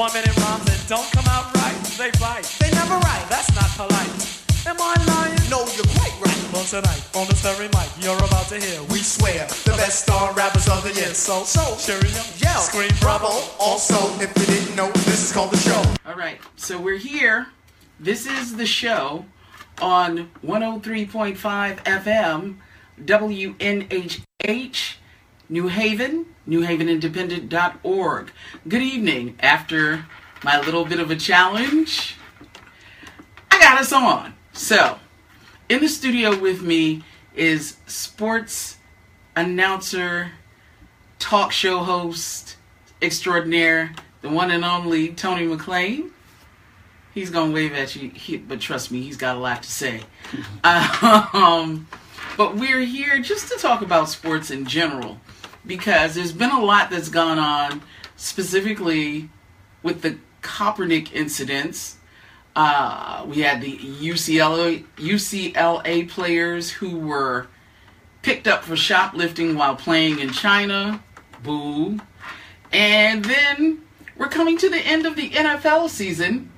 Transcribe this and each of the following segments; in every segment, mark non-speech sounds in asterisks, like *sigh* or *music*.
one minute rhymes that don't come out right? They bite. They never right. That's not polite. Am I lying? No, you're quite right. Well, tonight, on the Sterry mic, you're about to hear. We swear, the best star rappers of the year. So, So, cheerio, yell, scream bravo. Also, if you didn't know, this is called the show. All right, so we're here. This is the show on 103.5 FM, WNHH, New Haven, newhavenindependent.org. Good evening. After my little bit of a challenge, I got us on. So, in the studio with me is sports announcer, talk show host extraordinaire, the one and only Tony McClean. He's gonna wave at you, he, but trust me, he's got a lot to say. *laughs* um, but we're here just to talk about sports in general because there's been a lot that's gone on, specifically with the Kaepernick incidents. Uh, we had the UCLA UCLA players who were picked up for shoplifting while playing in China. Boo. And then we're coming to the end of the NFL season.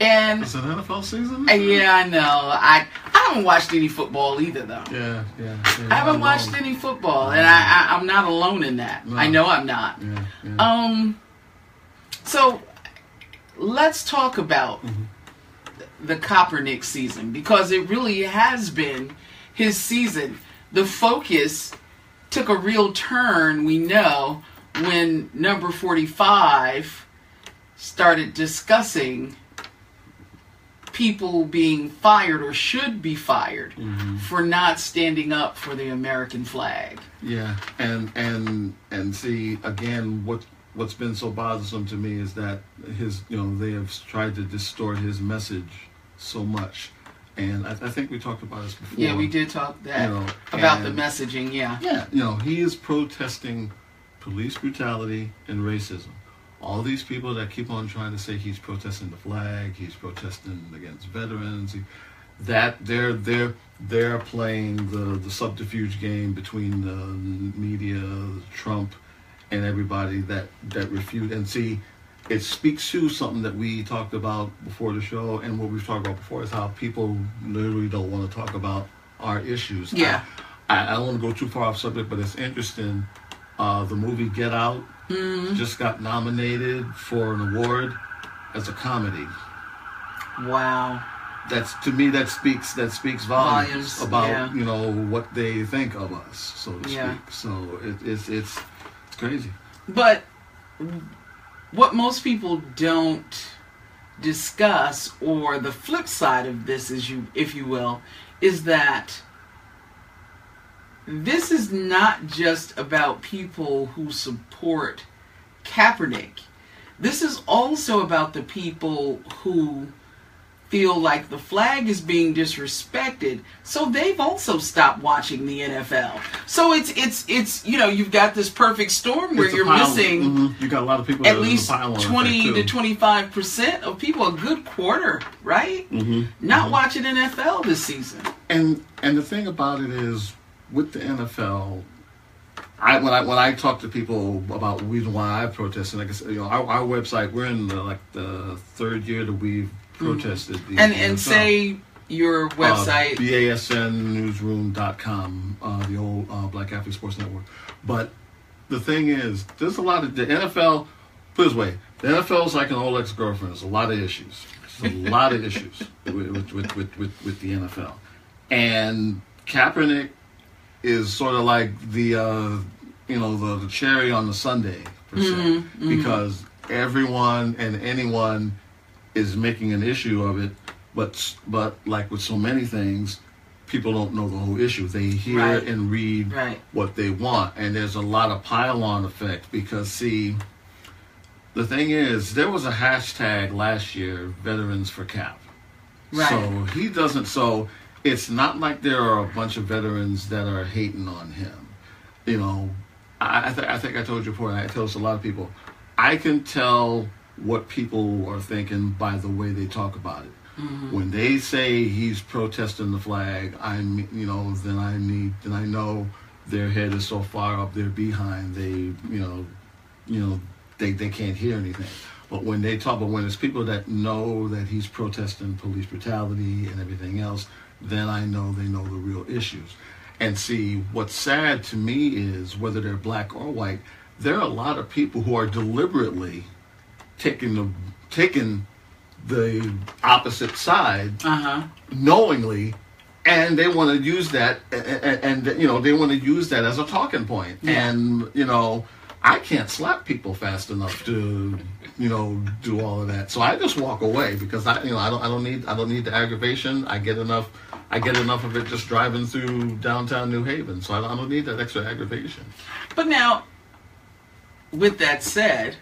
And Is it NFL season? uh, yeah, I know. I I haven't watched any football either, though. Yeah, yeah. I haven't watched alone. any football, and I, I I'm not alone in that. No. I know I'm not. Yeah, yeah. Um. So let's talk about the Kaepernick season because it really has been his season. The focus took a real turn. We know when number 45 started discussing people being fired or should be fired mm-hmm. for not standing up for the American flag. Yeah, and and and see again what what's been so bothersome to me is that his you know they have tried to distort his message so much, and I, I think we talked about this before. Yeah, we did talk that You know, about the messaging. Yeah. Yeah, you know he is protesting police brutality and racism. All these people that keep on trying to say he's protesting the flag, he's protesting against veterans, he, that they're they're they're playing the the subterfuge game between the media, Trump, and everybody that that refute and see. It speaks to something that we talked about before the show, and what we've talked about before is how people literally don't want to talk about our issues. Yeah. I, I don't want to go too far off subject, but it's interesting. Uh, the movie Get Out Mm-hmm. just got nominated for an award as a comedy. Wow. That's to me that speaks that speaks volumes, Volumes, about yeah. you know what they think of us, so to Yeah. speak. So it, it's it's it's crazy. But what most people don't discuss, or the flip side of this, is you, if you will, is that this is not just about people who support Kaepernick. This is also about the people who feel like the flag is being disrespected so they've also stopped watching the NFL so it's it's it's you know you've got this perfect storm where It's you're pile- missing mhm. You got a lot of people. at that are in least the pile on 20 to 25 percent of people a good quarter right Mhm. not watching NFL this season And and the thing about it is with the NFL, I when I when I talk to people about the reason why I protested, like I said, you know, our, our website, we're in the like the third year that we've protested. The Mm-hmm. and and NFL. say your website Uh, BASNnewsroom.com, uh, the old uh, Black Athlete Sports Network. But the thing is, there's a lot of the NFL. Put it this way, the NFL is like an old ex-girlfriend. There's a lot of issues. There's a lot of issues *laughs* with, with, with, with, with, with the NFL. And Kaepernick is sort of like the uh, you know the, the cherry on the sundae per se, because everyone and anyone is making an issue of it, but but like with so many things, people don't know the whole issue. They hear Right. and read Right. what they want, and there's a lot of pile-on effect because see. The thing is, there was a hashtag last year, Veterans for Cap. Right. So he doesn't. So it's not like there are a bunch of veterans that are hating on him. You know, I, I, th- I think I told you before, I tell this to a lot of people. I can tell what people are thinking by the way they talk about it. Mm-hmm. When they say he's protesting the flag, I'm, you know, then I need, then I know their head is so far up their behind they you know you know they, they can't hear anything. But when they talk, but when it's people that know that he's protesting police brutality and everything else, then I know they know the real issues. And see, what's sad to me is whether they're black or white, there are a lot of people who are deliberately taking the taking the opposite side Uh huh. knowingly and they want to use that and, and, and, you know they want to use that as a talking point Yeah. and you know i can't slap people fast enough to you know do all of that so i just walk away because i you know i don't i don't need i don't need the aggravation i get enough i get enough of it just driving through downtown new haven so i don't, I don't need that extra aggravation But now, with that said,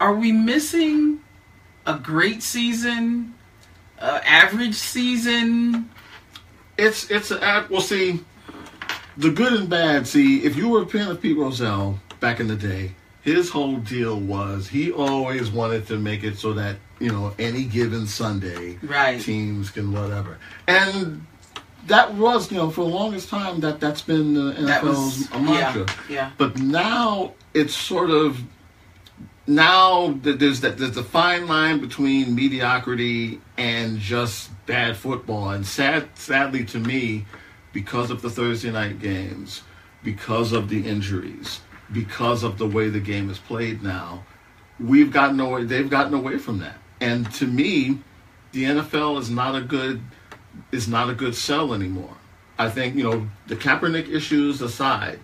are we missing a great season, uh, average season? It's it's an. Well, see, the good and bad. See, if you were a fan of Pete Rozelle back in the day, his whole deal was he always wanted to make it so that you know any given Sunday, Right. teams can whatever, and that was you know for the longest time that that's been the That was a mantra. yeah, yeah. But now it's sort of now that there's that there's a fine line between mediocrity and just bad football. And sad, sadly to me, because of the Thursday night games, because of the injuries, because of the way the game is played now, we've gotten away. They've gotten away from that. And to me, the NFL is not a good is not a good sell anymore. I think you know the Kaepernick issues aside,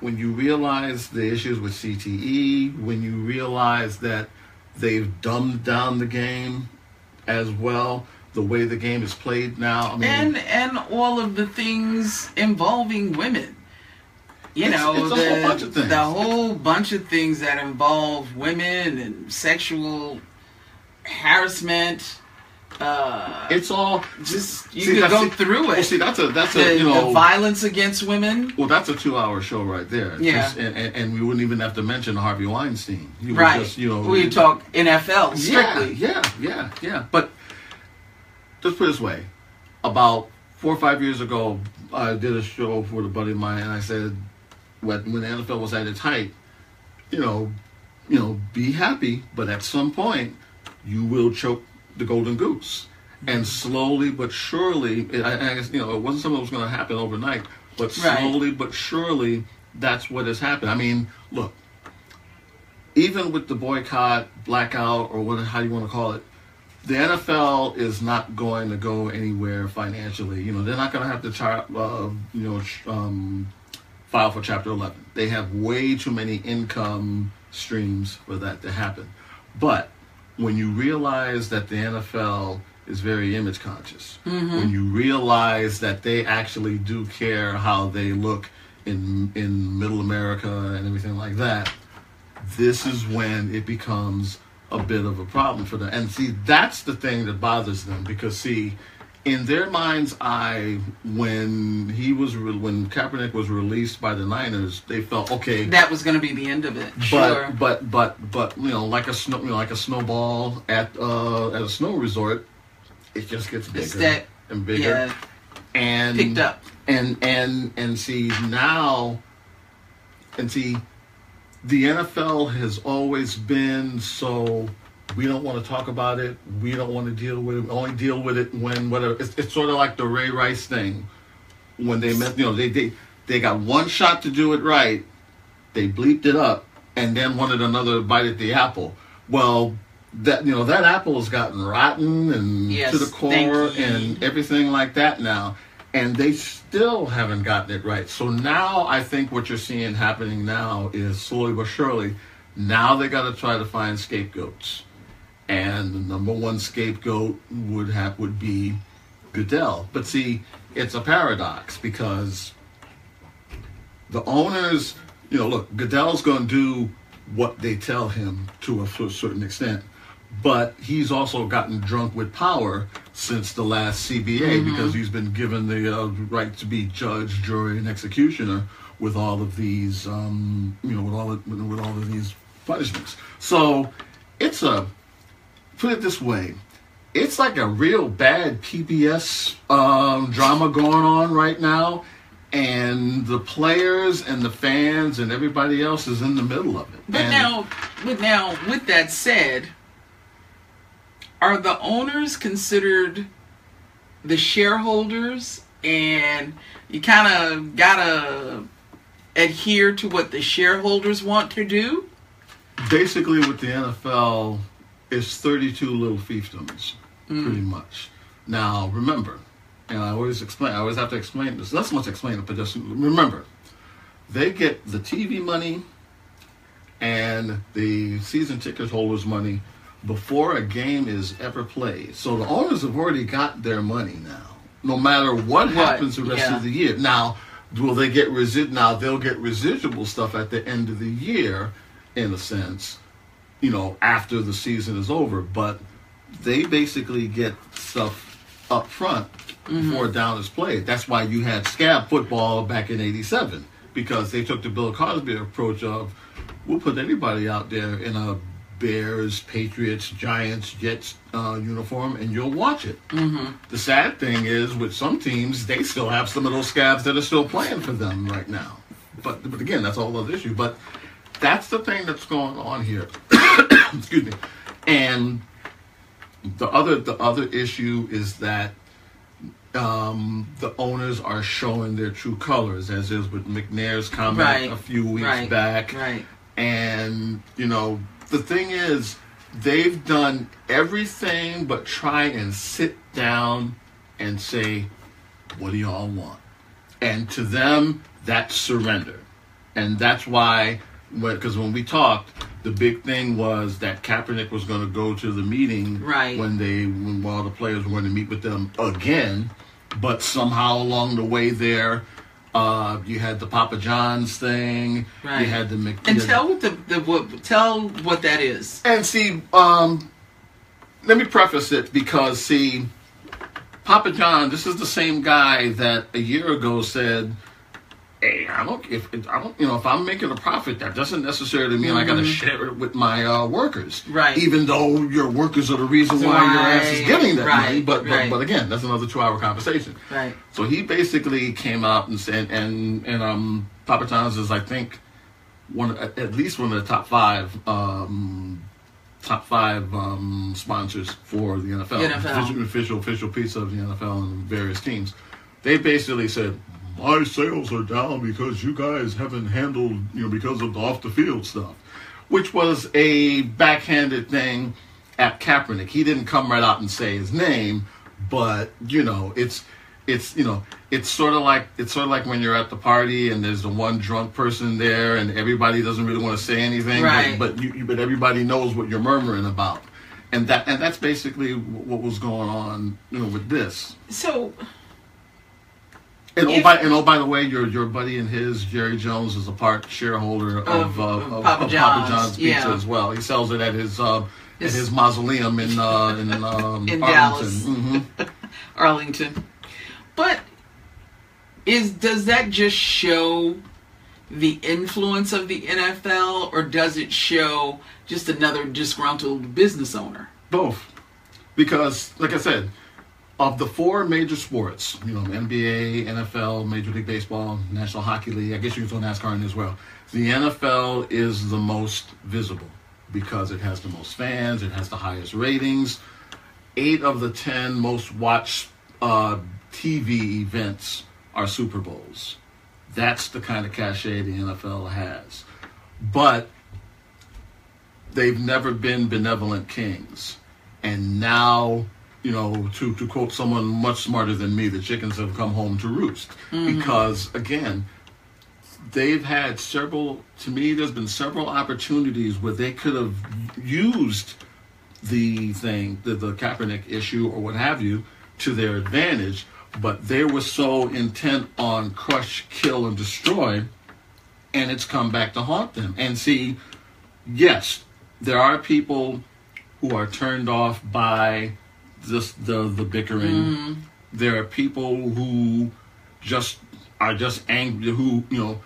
when you realize the issues with CTE, when you realize that they've dumbed down the game as well, the way the game is played now. I mean, and and all of the things involving women. You It's- know, it's the, whole bunch of things. the whole bunch of things that involve women and sexual harassment. Uh, it's all just you see, that's- go through Well, it. see, that's a that's the, a you know the violence against women. Well, that's a two-hour show right there. Yeah. Just- and, and, and we wouldn't even have to mention Harvey Weinstein. You Right. Just, you know, we talk NFL strictly. Yeah, yeah, yeah, yeah. But let's put it this way: about four or five years ago, I did a show for a buddy of mine, and I said, when when the NFL was at its height, you know, you know, be happy, but at some point, you will choke the golden goose. And slowly but surely, it, I, I guess, you know, it wasn't something that was going to happen overnight, but Right. slowly but surely, that's what has happened. I mean, look, even with the boycott, blackout, or what, how you want to call it, the NFL is not going to go anywhere financially. You know, they're not going to have to, char- uh, you know, um, file for Chapter 11. They have way too many income streams for that to happen. But when you realize that the NFL is very image conscious, mm-hmm. when you realize that they actually do care how they look in in Middle America and everything like that, this is when it becomes a bit of a problem for them. And see, that's the thing that bothers them because see, in their mind's eye, when he was re- when Kaepernick was released by the Niners, they felt okay. That was going to be the end of it. but sure. but but but you know, like a snow, you know, like a snowball at uh, at a snow resort, it just gets bigger that- and bigger yeah, and picked up. and and and see now and see the NFL has always been so we don't want to talk about it. We don't want to deal with it we only deal with it when whatever it's, it's sort of like the Ray Rice thing. When they met you know they they they got one shot to do it right they bleeped it up and then wanted another bite at the apple. Well that you know that apple has gotten rotten and Yes, to the core and everything like that now and they still haven't gotten it right. So now i think what you're seeing happening now is slowly but surely now they got to try to find scapegoats and the number one scapegoat would have would be goodell but see it's a paradox because the owners, you know, look, Goodell's going to do what they tell him to a, to a certain extent, but he's also gotten drunk with power since the last CBA because he's been given the uh, right to be judge, jury, and executioner with all of these, um, you know, with all of, with all of these punishments. So it's a put it this way. It's like a real bad PBS um, drama going on right now, and the players and the fans and everybody else is in the middle of it. But And- now, but now, with that said, are the owners considered the shareholders, and you kind of gotta adhere to what the shareholders want to do? basically with the NFL, it's 32 little fiefdoms, pretty mm. much. Now, remember, and I always explain, I always have to explain this, not so much explain it, but just remember, they get the TV money and the season ticket holders money before a game is ever played. So the owners have already got their money now, no matter what, happens the rest Yeah. of the year. Now, will they get resi- Now they'll get residual stuff at the end of the year, in a sense, you know, after the season is over. But they basically get stuff up front before down is played. That's why you had scab football back in '87 because they took the Bill Cosby approach of we'll put anybody out there in a Bears, Patriots, Giants, Jets uh, uniform, and you'll watch it. Mm-hmm. The sad thing is, with some teams, they still have some of those scabs that are still playing for them right now. But but again, that's a whole other issue. But that's the thing that's going on here. *coughs* Excuse me. And the other the other issue is that um, the owners are showing their true colors, as is with McNair's comment Right. a few weeks Right. back. Right. And, you know, the thing is, they've done everything but try and sit down and say, what do y'all want? And to them, that's surrender. And that's why, because when we talked, the big thing was that Kaepernick was going to go to the meeting Right. when they, when while the players were going to meet with them again, but somehow along the way there, uh, you had the Papa John's thing. Right. You had the Mc- And tell what the, the what, tell what that is. and see, um, let me preface it because see, Papa John, this is the same guy that a year ago said, "Hey, I don't if, I don't you know if I'm making a profit, that doesn't necessarily mean I got to share it with my uh, workers, Mm-hmm. Right. Even though your workers are the reason why your ass is getting that money, right, but, but right. but again, that's another two-hour conversation. Right. So he basically came out and said, and and um, Papa John's is I think one at at least one of the top five um, top five um, sponsors for the NFL, NFL. Official, official official piece of the NFL and various teams. They basically said. My sales are down because you guys haven't handled, you know, because of the off the field stuff, which was a backhanded thing at Kaepernick. He didn't come right out and say his name, but you know, it's it's you know, it's sort of like it's sort of like when you're at the party and there's the one drunk person there and everybody doesn't really want to say anything, Right. but but, you, you, but everybody knows what you're murmuring about, and that and that's basically what was going on, you know, with this. So And oh, by, and oh, by the way, your your buddy and his Jerry Jones is a part shareholder of, Of- uh, of Papa of John's, Papa John's Pizza yeah. as well. He sells it at his uh, at His- mausoleum in uh, in um, *laughs* In Arlington. Dallas. hmm *laughs* Arlington. But is does that just show the influence of the NFL or does it show just another disgruntled business owner? Both, because like I said, of the four major sports, you know, NBA, NFL, Major League Baseball, National Hockey League. I guess you can throw NASCAR in as well. The NFL is the most visible because it has the most fans. It has the highest ratings. Eight of the ten most watched uh, TV events are Super Bowls. That's the kind of cachet the NFL has. But they've never been benevolent kings. And now, you know, to, to quote someone much smarter than me, the chickens have come home to roost. Mm-hmm. Because, again, they've had several, to me, there's been several opportunities where they could have used the thing, the, the Kaepernick issue or what have you, to their advantage. But they were so intent on crush, kill, and destroy, and it's come back to haunt them. And see, yes, there are people who are turned off by this the the bickering. There are people who just are just angry. Who you know,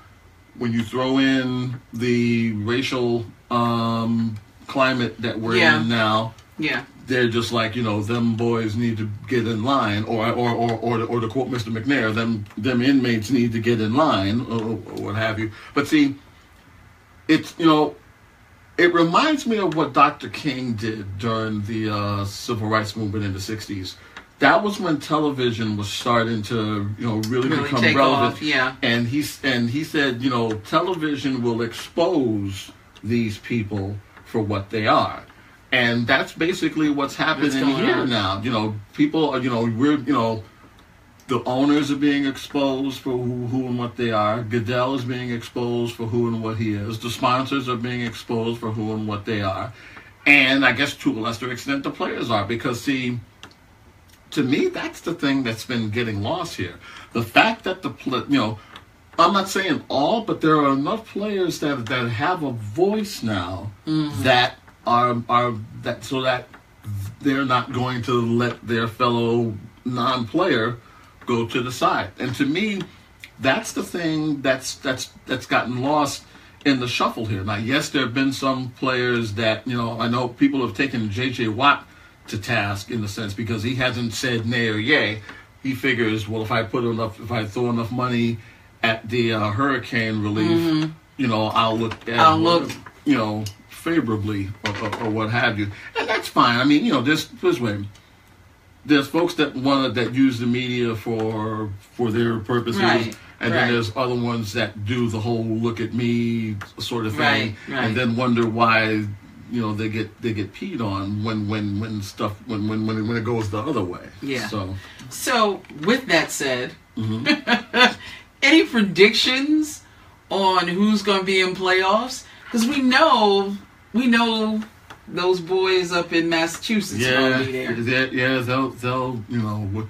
when you throw in the racial um, climate that we're Yeah. in now, Yeah. they're just like you know them boys need to get in line, or or or or, to, or to quote Mr. McNair, them them inmates need to get in line, or, or what have you. But see, it's you know it reminds me of what Dr. King did during the uh, civil rights movement in the '60s. That was when television was starting to, you know, really, Really become relevant. off, yeah. And he and he said, you know, television will expose these people for what they are, and that's basically what's happening here on. now. You know, people are, you know, we're, you know, the owners are being exposed for who, who and what they are. Goodell is being exposed for who and what he is. The sponsors are being exposed for who and what they are. And I guess to a lesser extent, the players are. Because, see, to me, that's the thing that's been getting lost here. The fact that the, you know, I'm not saying all, but there are enough players that that have a voice now mm-hmm. that are are that so that they're not going to let their fellow non-player go to the side. And to me, that's the thing that's that's that's gotten lost in the shuffle here. Now, yes, there have been some players that you know I know people have taken J.J. Watt to task in the sense because he hasn't said nay or yay. He figures, well, if I put enough, if I throw enough money at the uh, hurricane relief, you know, I'll look at Mm-hmm. I'll look- you know favorably or, or, or what have you, and that's fine. I mean, you know, this this way there's folks that want that use the media for for their purposes, Right, and right. then there's other ones that do the whole "look at me" sort of thing, Right, and then wonder why you know they get they get peed on when when when stuff when when when it, when it goes the other way. Yeah. So So, with that said, Mm-hmm. *laughs* any predictions on who's going to be in playoffs? Because we know, we know those boys up in Massachusetts yeah, going to be there. yeah, yeah, they'll they'll you know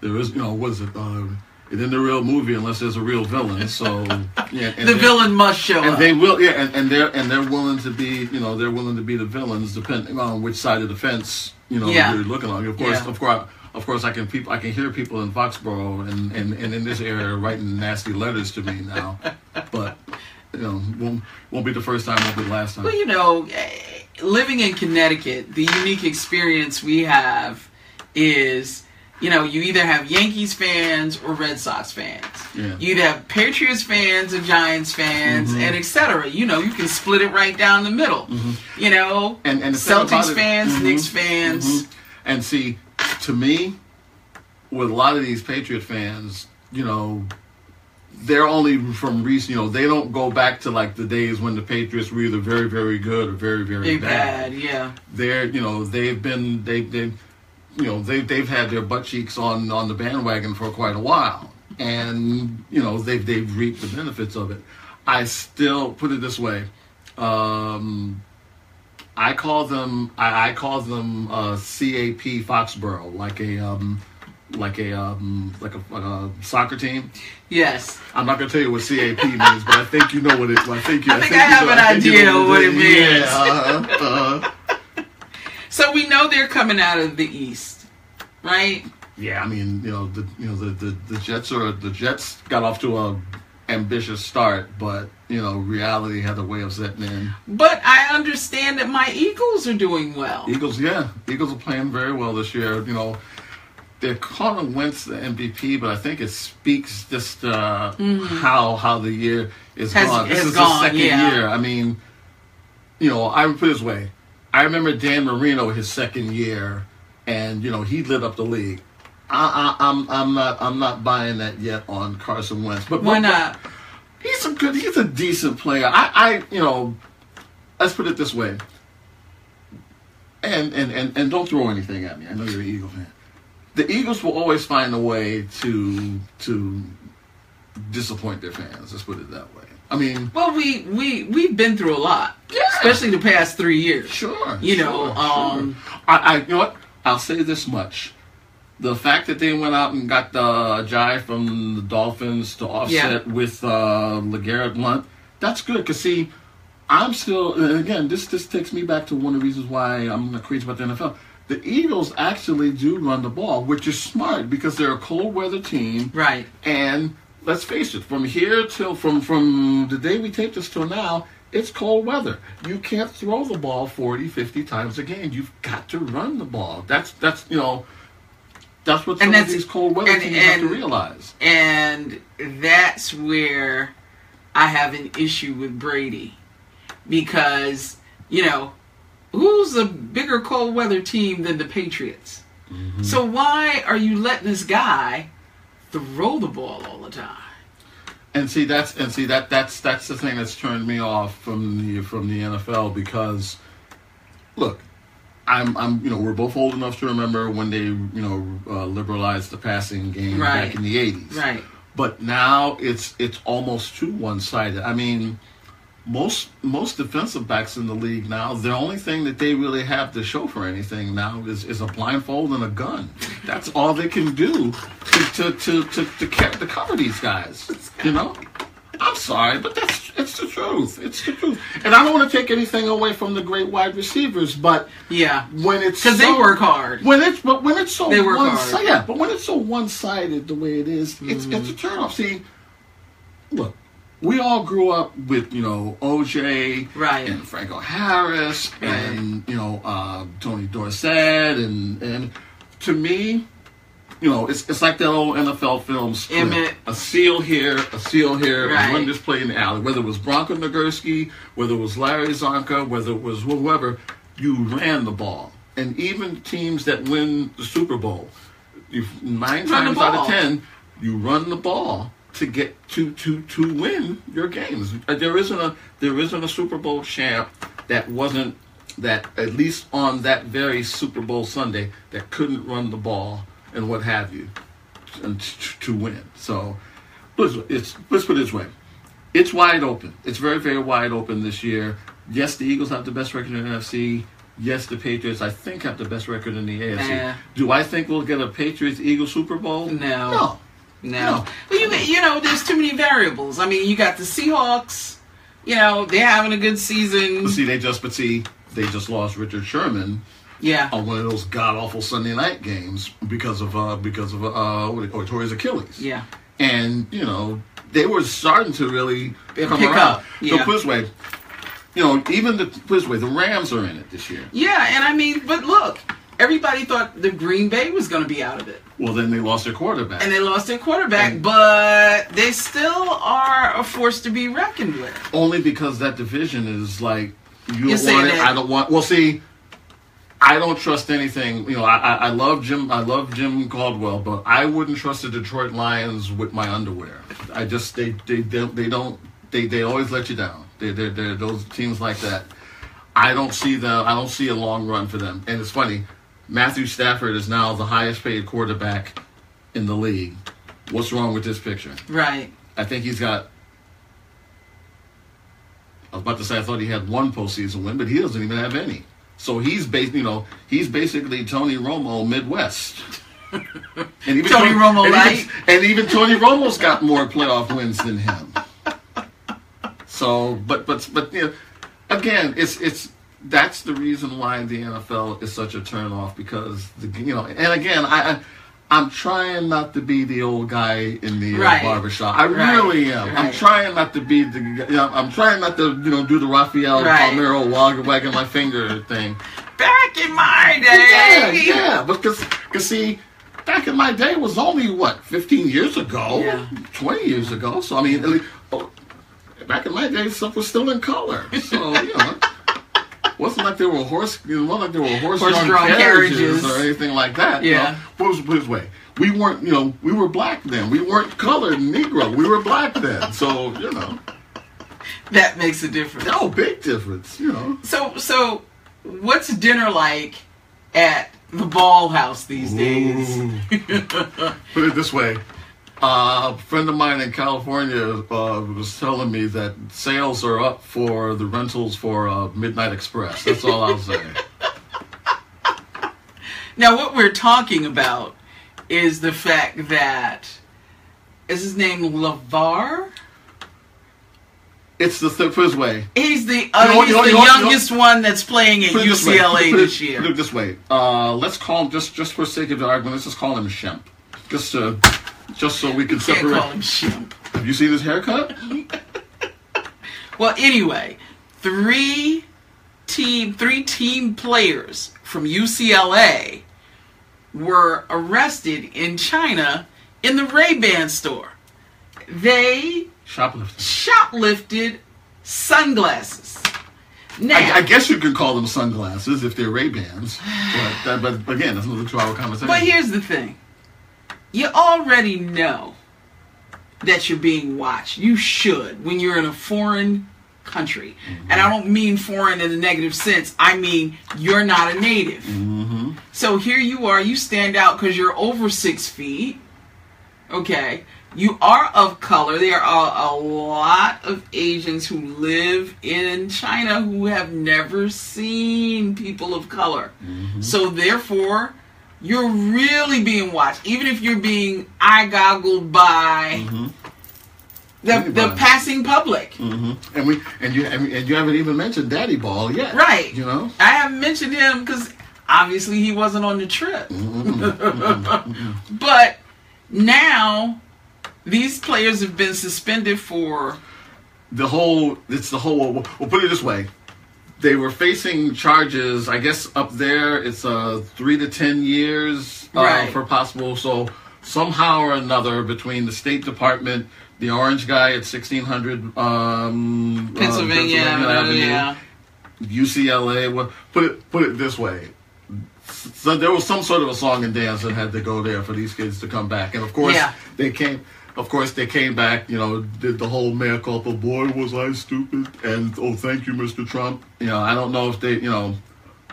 there is you know what is it uh, it in the real movie unless there's a real villain. So *laughs* yeah, The villain must show and up. they will yeah and, and they're and they're willing to be you know they're willing to be the villains depending on which side of the fence you know Yeah. you're looking on of course Yeah. of course of course I can people I can hear people in Foxborough and, and, and in this area writing nasty letters to me now but you know won't won't be the first time won't be the last time Well, you know, living in Connecticut, the unique experience we have is, you know, you either have Yankees fans or Red Sox fans. Yeah. You either have Patriots fans or Giants fans, Mm-hmm. and etc. You know, you can split it right down the middle. You know, And- and the thing about Celtics fans, Mhm, Knicks fans. And see, to me, with a lot of these Patriot fans, you know, they're only from recent. You know, they don't go back to like the days when the Patriots were either very, very good or very, very Big bad. bad, yeah. They're, you know, they've been they they, you know, they they've had their butt cheeks on on the bandwagon for quite a while, and you know they've they've reaped the benefits of it. I still put it this way. Um, I call them I, I call them uh, CAP Foxborough, like a um, like a um, like a, like a soccer team. Yes. I'm not gonna tell you what CAP means, but I think you know what it. I think you. I think you I have know- an think you idea know what it means. Yeah, uh-huh, uh-huh. So we know they're coming out of the East, right? yeah. I mean, you know, the you know the, the, the Jets are the Jets got off to a ambitious start, but you know, reality had a way of setting in. But I understand that my Eagles are doing well. Eagles, yeah, Eagles are playing very well this year. You know, they're calling Wentz the MVP, but I think it speaks just uh, how how the year is Mm-hmm. Has- gone. This is gone, the second yeah. year. I mean, you know, I would put it this way. I remember Dan Marino his second year, and you know he lit up the league. I, I, I'm I'm not I'm not buying that yet on Carson Wentz. But Why but- not? He's a good. He's a decent player. I, I, you know, let's put it this way. And and and and don't throw anything at me. I know you're an Eagle fan. The Eagles will always find a way to to disappoint their fans. Let's put it that way. I mean, Well, we we we've been through a lot, Yeah. especially the past three years. sure. You sure, know, sure. um, I, I, you know what? I'll say this much. The fact that they went out and got Ajayi from the Dolphins to offset with uh, LeGarrette Blunt, that's good. Because, see, I'm still, again, this, this takes me back to one of the reasons why I'm crazy about the NFL. The Eagles actually do run the ball, which is smart because they're a cold weather team. Right. And let's face it, from here till from from the day we tape this till now, It's cold weather. You can't throw the ball 40, 50 times a game. You've got to run the ball. That's that's you know that's what some And of these cold weather and- teams have to realize. And that's where I have an issue with Brady. Because, you know, who's a bigger cold weather team than the Patriots? Mm-hmm. So why are you letting this guy throw the ball all the time? And see that's and see that that's that's the thing that's turned me off from the from the NFL because look, I'm I'm you know we're both old enough to remember when they you know uh, liberalized the passing game Right. back in the 80s. Right. But now it's it's almost too one sided. I mean, most most defensive backs in the league now, the only thing that they really have to show for anything now is, is a blindfold and a gun. That's all they can do to to to to, to, to cover these guys. You know. I'm sorry, but that's it's the truth. It's the truth. And I don't want to take anything away from the great wide receivers, but Yeah. when it's Because they work hard. when it's but when it's so They work one hard. yeah, but when it's so one sided the way it is, it's it's a turn off. See, look, we all grew up with you know OJ Right. and Franco Harris and you know uh, Tony Dorsett and and to me. You know, it's, it's like that old NFL film script. Emmett. A seal here, a seal here, Right. and run this play in the alley. Whether it was Bronco Nagurski, whether it was Larry Csonka, whether it was whoever, you ran the ball. And even teams that win the Super Bowl, you, nine Run times out of ten, you run the ball to get to to to win your games. Uh, There isn't a there isn't a Super Bowl champ that wasn't that at least on that very Super Bowl Sunday that couldn't run the ball and what have you and t- to win. So let's, it's, let's put it this way. It's wide open. It's very, very wide open this year. Yes, the Eagles have the best record in the NFC. Yes, the Patriots, I think, have the best record in the AFC. Eh. Do I think we'll get a Patriots Eagles Super Bowl? No. No. No. But you, you know, there's too many variables. I mean, you got the Seahawks. You know, they're having a good season. But see, they just, but see, they just lost Richard Sherman Yeah. on one of those god awful Sunday night games because of uh because of uh what do you- or tore Achilles. Yeah. and you know they were starting to really Pick come around. up, yeah. So Quizway, you know, even the Quizway, the Rams are in it this year. Yeah, and I mean, but look, everybody thought the Green Bay was going to be out of it. Well, then they lost their quarterback. And they lost their quarterback, And- but they still are a force to be reckoned with. Only because that division is like you You're don't want it. that- I don't want. Well, see. I don't trust anything. You know, I, I I love Jim. I love Jim Caldwell, but I wouldn't trust the Detroit Lions with my underwear. I just they they they, they don't they, they always let you down. They they they those teams like that. I don't see them. I don't see a long run for them. And it's funny. Matthew Stafford is now the highest paid quarterback in the league. What's wrong with this picture? Right. I think he's got. I was about to say I thought he had one postseason win, but he doesn't even have any. So he's bas you know, he's basically Tony Romo Midwest. *laughs* And even Tony Romo and light. even, and even Tony Romo's got more playoff wins than him. So, but but but you know, again, it's it's that's the reason why the NFL is such a turnoff because the you know, and again, I. I I'm trying not to be the old guy in the uh, Right. barbershop. I Right. really am. I'm trying not to be the. You know, I'm trying not to, you know, do the Rafael Right. Palmeiro wag- wagging my finger thing. Back in my Yeah, day. yeah. Because, cause see, back in my day was only what 15 years ago, Yeah. 20 years ago. So I mean, at least, oh, back in my day, stuff was still in color. So you know. Wasn't like there were horse, it wasn't like there were horse-drawn carriages, carriages. or anything like that. you Yeah. know. Put it this way, we weren't, you know, we were black then. We weren't colored Negro. We were black then. So you know, That makes a difference. no big difference. You know. So, so what's dinner like at the ball house these days? Put it this way. Uh, a friend of mine in California uh, was telling me that sales are up for the rentals for uh, Midnight Express. That's all I'll say. *laughs* Now, what we're talking about is the fact that is his name Lavar? It's the th- put way. He's the uh, he's the you know what, youngest one that's playing at it this. UCLA this year. It this way. Uh, let's call him just just for sake of the argument. Let's just call him Shemp. Just uh, just so we can separate. call him Shemp. Have you seen his haircut? *laughs* Well, anyway, three team three team players from UCLA were arrested in China in the Ray-Ban store. They Shoplifting. shoplifted sunglasses. Now, I, I guess you could call them sunglasses if they're Ray Bans, but, that, but again, that's another two-hour conversation. But here's the thing. You already know that you're being watched. You should when you're in a foreign country. Mm-hmm. And I don't mean foreign in a negative sense. I mean you're not a native. Mm-hmm. So here you are. You stand out because you're over six feet. Okay. You are of color. There are a lot of Asians who live in China who have never seen people of color. Mm-hmm. So therefore, you're really being watched. Even if you're being eye goggled by mm-hmm. the, the Anybody. passing public. hmm and we and you and, and you haven't even mentioned Daddy Ball yet, Right. You know, I haven't mentioned him because obviously he wasn't on the trip. Mm-hmm. *laughs* Mm-hmm. but now these players have been suspended for the whole it's the whole. We'll, we'll put it this way: they were facing charges. I guess up there it's uh three to ten years uh, Right. for possible. So somehow or another, between the State Department, the orange guy at sixteen hundred um, uh, Pennsylvania, Avenue, yeah. UCLA. Well, put it put it this way. So there was some sort of a song and dance that had to go there for these kids to come back, and of course Yeah. they came. Of course they came back. You know, did the whole mea culpa. Boy, was I stupid! And oh, thank you, Mr. Trump. You know, I don't know if they. You know,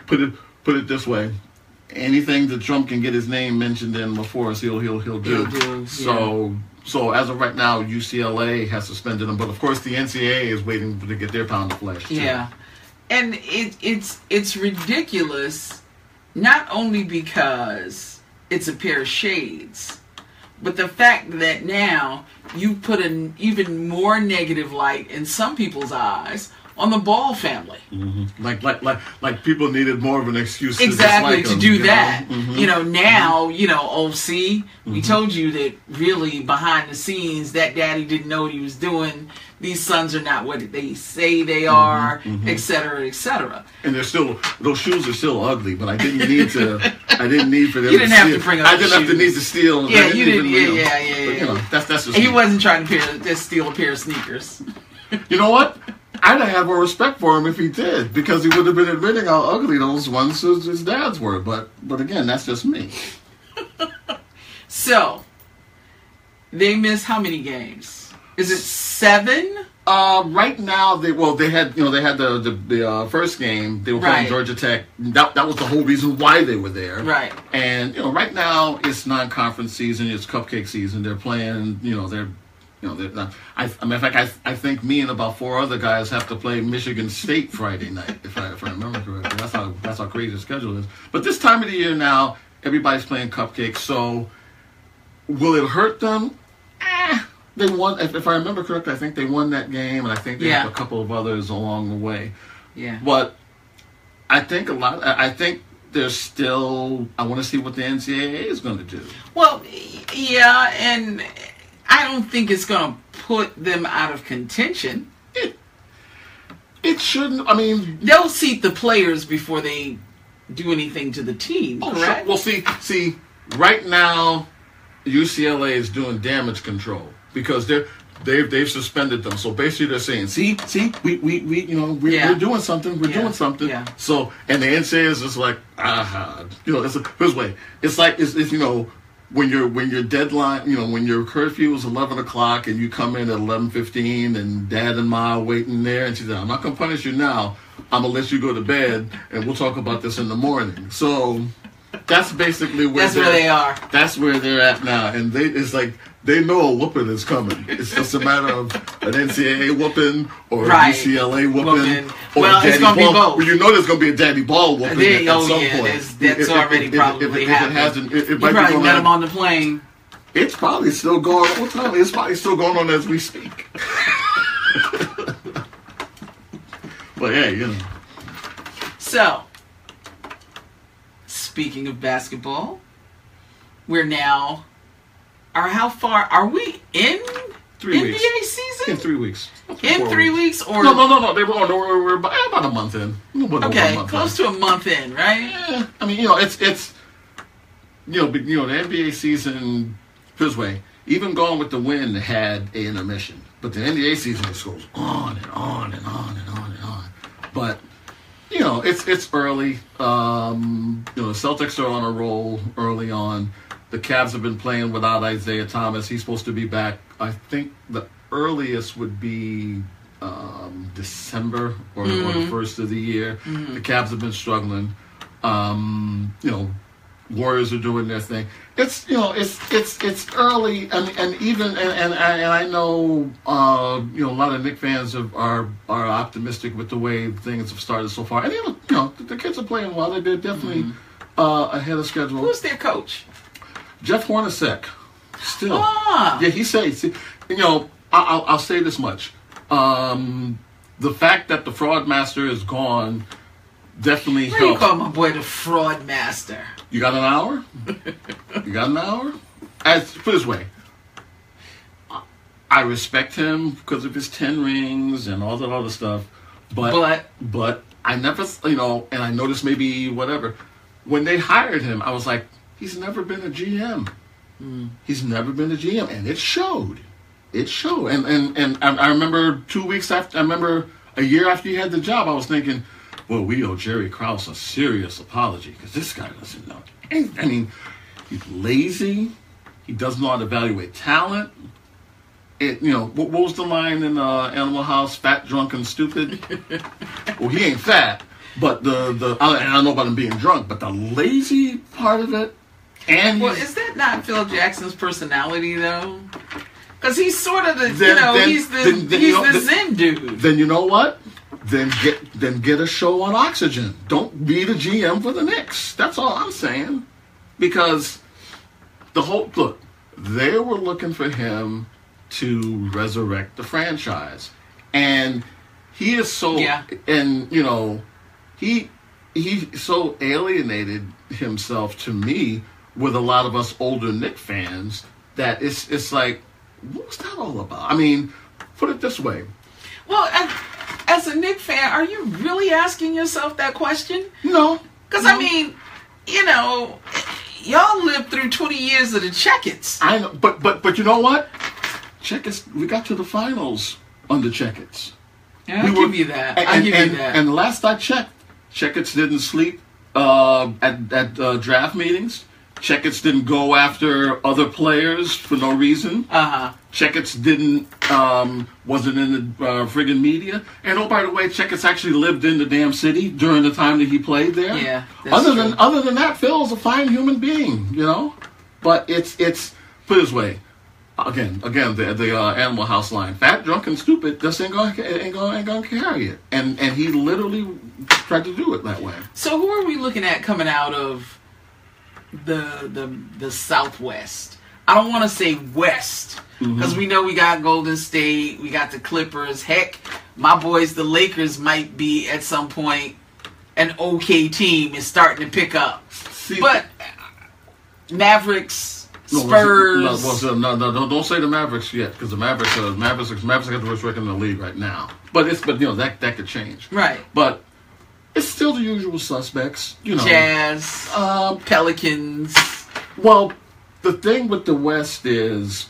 put it put it this way. Anything that Trump can get his name mentioned in before us, he'll he'll he'll do. He'll do, so so as of right now, UCLA has suspended him, but of course the NCAA is waiting to get their pound of flesh. Too. Yeah, and it, it's it's ridiculous, not only because it's a pair of shades, but the fact that now you put an even more negative light in some people's eyes on the Ball family. Like like like like people needed more of an excuse Exactly dislike to him, do you know? that. Mhm. You know, now, you know, oh, see, Mm-hmm. we told you that really behind the scenes, that daddy didn't know what he was doing. These sons are not what they say they Mm-hmm. are, et cetera, et cetera. And they're still those shoes are still ugly, but I didn't need to. I didn't need for them. You didn't to have steal. to bring up I didn't have to need to steal. Yeah, you didn't- you yeah, yeah, yeah, But, you know, that's that's just He me. wasn't trying to pair, just steal a pair of sneakers. You know what? I'd have more respect for him if he did, because he would have been admitting how ugly those ones his, his dads were. But but again, that's just me. *laughs* So, they missed how many games? Is it seven? Uh, right now, they well, they had you know they had the the, the uh, first game they were playing Right. Georgia Tech. That that was the whole reason why they were there. Right. And you know, right now it's non-conference season. It's cupcake season. They're playing. You know, they're. You know, they're not, I, I mean, in fact, I, I think me and about four other guys have to play Michigan State Friday night, if I, if I remember correctly. That's how that's how crazy the schedule is. But this time of the year now, everybody's playing cupcakes. So, will it hurt them? Eh, they won. If, if I remember correctly, I think they won that game, and I think they Yeah. have a couple of others along the way. Yeah. But I think a lot. I think there's still. I want to see what the NCAA is going to do. Well, yeah, and I don't think it's going to put them out of contention. It shouldn't. I mean, They'll seat the players before they do anything to the team, oh, sure. correct? Well, see, see, right now, UCLA is doing damage control because they're. They've, they've suspended them. So basically they're saying, see, see, we, we, we you know, we're, Yeah. we're doing something. We're Yeah. doing something. Yeah. So, and the NCAA is just like, ah, you know, it's a, this way. It's like, it's, it's, you know, when your when your deadline, you know, when your curfew is eleven o'clock and you come in at eleven fifteen, and Dad and Ma are waiting there, and she said, "I'm not gonna punish you now. I'm gonna let you go to bed, and we'll talk about this in the morning." So that's basically where That's where they are. That's where they're at now, and they it's like they know a whooping is coming. It's just a matter of an NCAA whooping or Right. a UCLA whooping, Whooping. or Well, a it's Daddy be Ball. both. Well, you know there's gonna be a Daddy Ball whooping They- at, oh, some yeah, point. that's- that's If- if- already if- if- probably if, if, happened. it hasn't, it, it You might be probably going met on. them on the plane. It's probably still going. What time? It's probably still going on as we speak. *laughs* but hey, you know. So, speaking of basketball, we're now. Are how far are we in Three NBA weeks. season? In three weeks. In three weeks or No, no, no, no. They were, they were, were about a month in. About okay, month close in. to a month in, right? Eh, I mean, you know, it's it's you know, you know, the NBA season this way. Even Gone with the Wind had a intermission, but the NBA season just goes on and on and on and on and on. But you know, it's it's early. Um, you know, the Celtics are on a roll early on. The Cavs have been playing without Isaiah Thomas. He's supposed to be back. I think the earliest would be um, December or, or the first of the year. The Cavs have been struggling. Um, you know, Warriors are doing their thing. It's you know it's it's it's early and and even and and, I- and I know uh, you know a lot of Knick fans have, are are optimistic with the way things have started so far. And you know, you know the, the kids are playing well. They're definitely uh, ahead of schedule. Who's their coach? Jeff Hornacek, still. Ah. Yeah, he says, you know, I- I'll, I'll say this much. Um, the fact that the fraud master is gone definitely Why you call my boy the fraud master? You got an hour? *laughs* you got an hour? As put it this way, I- I respect him because of his ten rings and all that other stuff, but But- but I never, you know, and I noticed maybe whatever when they hired him, I was like, he's never been a GM. He's never been a GM, and it showed. It showed, and and and I, I remember two weeks after. I remember a year after he had the job, I was thinking, well, we owe Jerry Krause a serious apology because this guy doesn't know. I mean, he's lazy. He doesn't know how to evaluate talent. It, you know, what, what was the line in uh, Animal House? Fat, drunk, and stupid. *laughs* well, he ain't fat, but the the I, and I don't know about him being drunk, but the lazy part of it, and Well, is that not Phil Jackson's personality though? Because he's sort of the, you know, then- he's the then- then, he's you know, the then- Zen dude. then you know what? Then get then get a show on Oxygen. Don't be the GM for the Knicks. That's all I'm saying. Because the whole look, they were looking for him to resurrect the franchise, and he is so Yeah. and you know he he so alienated himself to me with a lot of us older Knick fans that it's it's like what was that all about? I mean, put it this way. Well, as, a Knick fan, are you really asking yourself that question? No. Because no. I mean, you know, y'all lived through twenty years of the Checketts. I know, but but but you know what? Checketts, we got to the finals under Checketts. I We give were- you that. And, I give and, you that. and last I checked, Checketts didn't sleep uh, at at uh, draft meetings. Checketts didn't go after other players for no reason. uh huh. Checketts didn't um, wasn't in the uh, friggin' media. And oh, by the way, Checketts actually lived in the damn city during the time that he played there. Yeah, Other true. than other than that, Phil's a fine human being, you know. But it's it's put it this way. Again, again, the the uh, Animal House line: fat, drunk, and stupid. Just ain't gonna ain't gonna ain't gonna carry it. And and he literally tried to do it that way. So who are we looking at coming out of the the the Southwest? I don't want to say West Mm-hmm. because we know we got Golden State, we got the Clippers. Heck, my boys, the Lakers, might be at some point an okay team is starting to pick up. See, But Mavericks, Spurs. No, was no, no, no, don't say the Mavericks yet, because the Mavericks, are, Mavericks, Mavericks have the worst record in the league right now. But it's, but you know that that could change. Right. But it's still the usual suspects, you know. Jazz, Um, Pelicans. well, the thing with the West is,